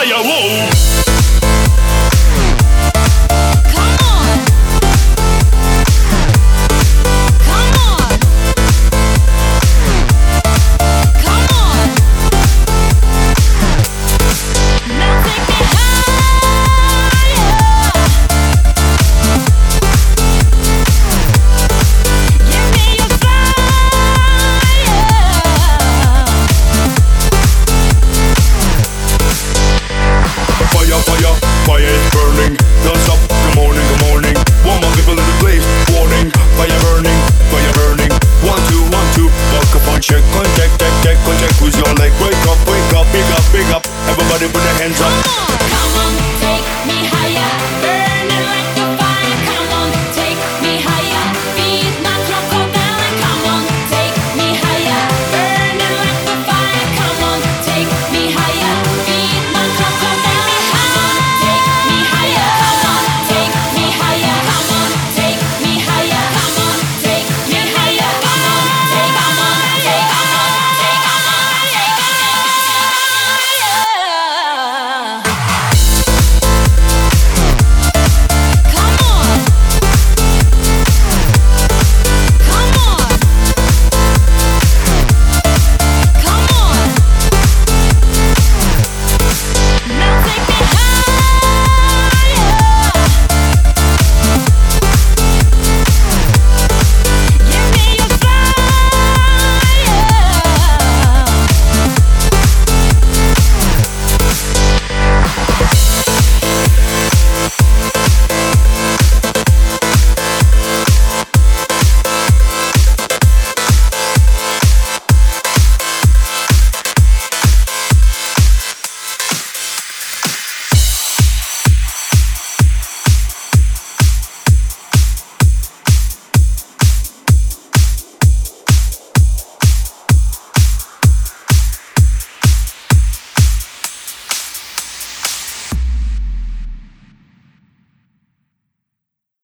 fire, whoa.